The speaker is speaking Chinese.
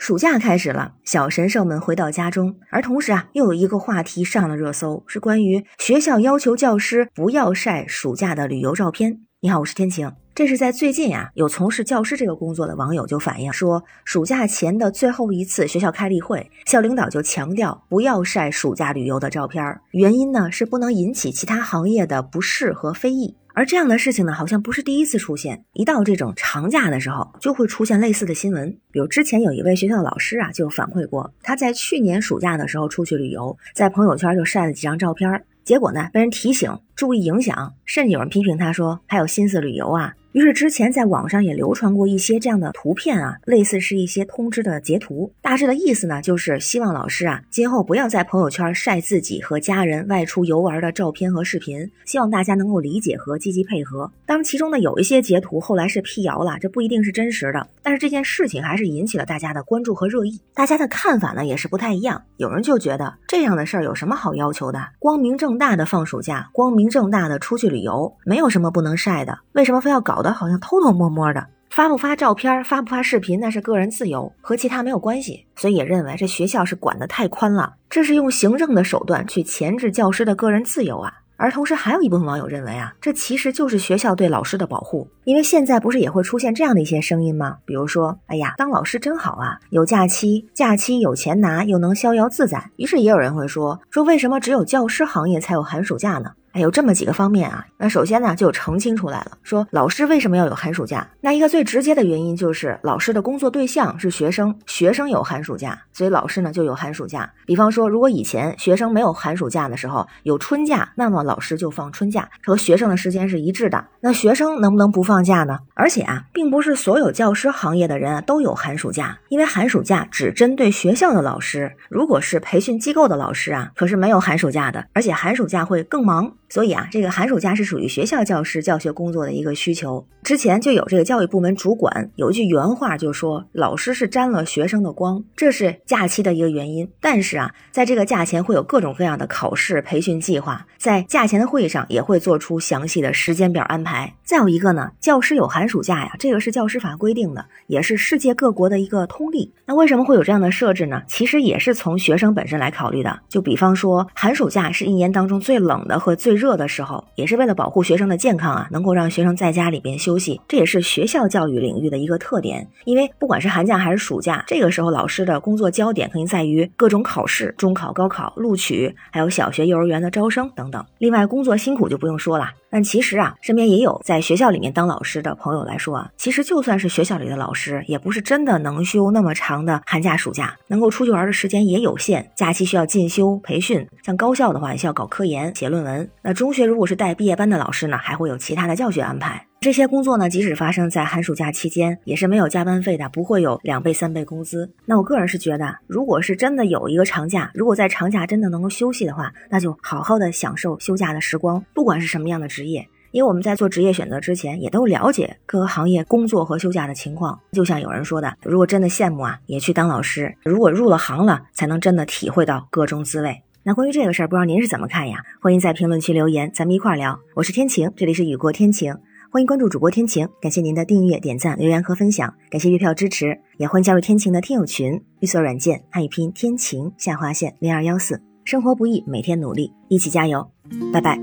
暑假开始了，小神兽们回到家中，而同时啊，又有一个话题上了热搜，是关于学校要求教师不要晒暑假的旅游照片。你好，我是天晴。这是在最近呀，有从事教师这个工作的网友就反映说，暑假前的最后一次学校开例会，校领导就强调不要晒暑假旅游的照片，原因呢是不能引起其他行业的不适和非议。而这样的事情呢，好像不是第一次出现。一到这种长假的时候，就会出现类似的新闻。比如之前有一位学校的老师啊，就反馈过，他在去年暑假的时候出去旅游，在朋友圈就晒了几张照片，结果呢，被人提醒注意影响，甚至有人批评他说还有心思旅游啊。于是之前在网上也流传过一些这样的图片啊，类似是一些通知的截图，大致的意思呢，就是希望老师啊，今后不要在朋友圈晒自己和家人外出游玩的照片和视频，希望大家能够理解和积极配合。当然，其中呢有一些截图后来是辟谣了，这不一定是真实的，但是这件事情还是引起了大家的关注和热议。大家的看法呢也是不太一样，有人就觉得这样的事儿有什么好要求的？光明正大的放暑假，光明正大的出去旅游，没有什么不能晒的，为什么非要搞？搞得好像偷偷摸摸的，发不发照片、发不发视频，那是个人自由，和其他没有关系。所以也认为这学校是管得太宽了，这是用行政的手段去钳制教师的个人自由啊。而同时，还有一部分网友认为啊，这其实就是学校对老师的保护，因为现在不是也会出现这样的一些声音吗？比如说，哎呀，当老师真好啊，有假期，假期有钱拿，又能逍遥自在。于是也有人会说，说为什么只有教师行业才有寒暑假呢？哎，有这么几个方面啊。那首先呢，就澄清出来了，说老师为什么要有寒暑假？那一个最直接的原因就是老师的工作对象是学生，学生有寒暑假，所以老师呢就有寒暑假。比方说，如果以前学生没有寒暑假的时候有春假，那么老师就放春假，和学生的时间是一致的。那学生能不能不放假呢？而且啊，并不是所有教师行业的人都有寒暑假，因为寒暑假只针对学校的老师，如果是培训机构的老师啊，可是没有寒暑假的，而且寒暑假会更忙。所以啊，这个寒暑假是属于学校教师教学工作的一个需求。之前就有这个教育部门主管有一句原话，就说老师是沾了学生的光，这是假期的一个原因。但是啊，在这个假前会有各种各样的考试培训计划，在假前的会议上也会做出详细的时间表安排。再有一个呢，教师有寒暑假呀，这个是教师法规定的，也是世界各国的一个通例。那为什么会有这样的设置呢？其实也是从学生本身来考虑的。就比方说，寒暑假是一年当中最冷的和最热的时候，也是为了保护学生的健康啊，能够让学生在家里边休息，这也是学校教育领域的一个特点。因为不管是寒假还是暑假，这个时候老师的工作焦点肯定在于各种考试，中考、高考、录取，还有小学、幼儿园的招生等等。另外，工作辛苦就不用说了。但其实啊，身边也有在学校里面当老师的朋友来说啊，其实就算是学校里的老师，也不是真的能休那么长的寒假、暑假，能够出去玩的时间也有限。假期需要进修培训，像高校的话，需要搞科研、写论文。那中学如果是带毕业班的老师呢，还会有其他的教学安排。这些工作呢，即使发生在寒暑假期间，也是没有加班费的，不会有两倍、三倍工资。那我个人是觉得，如果是真的有一个长假，如果在长假真的能够休息的话，那就好好的享受休假的时光，不管是什么样的职业。因为我们在做职业选择之前，也都了解各个行业工作和休假的情况。就像有人说的，如果真的羡慕啊，也去当老师。如果入了行了，才能真的体会到各种滋味。那关于这个事儿，不知道您是怎么看呀？欢迎在评论区留言，咱们一块儿聊。我是天晴，这里是雨过天晴。欢迎关注主播天晴，感谢您的订阅、点赞、留言和分享，感谢月票支持，也欢迎加入天晴的听友群，绿色软件汉语拼音天晴下划线零二幺四，生活不易，每天努力，一起加油，拜拜。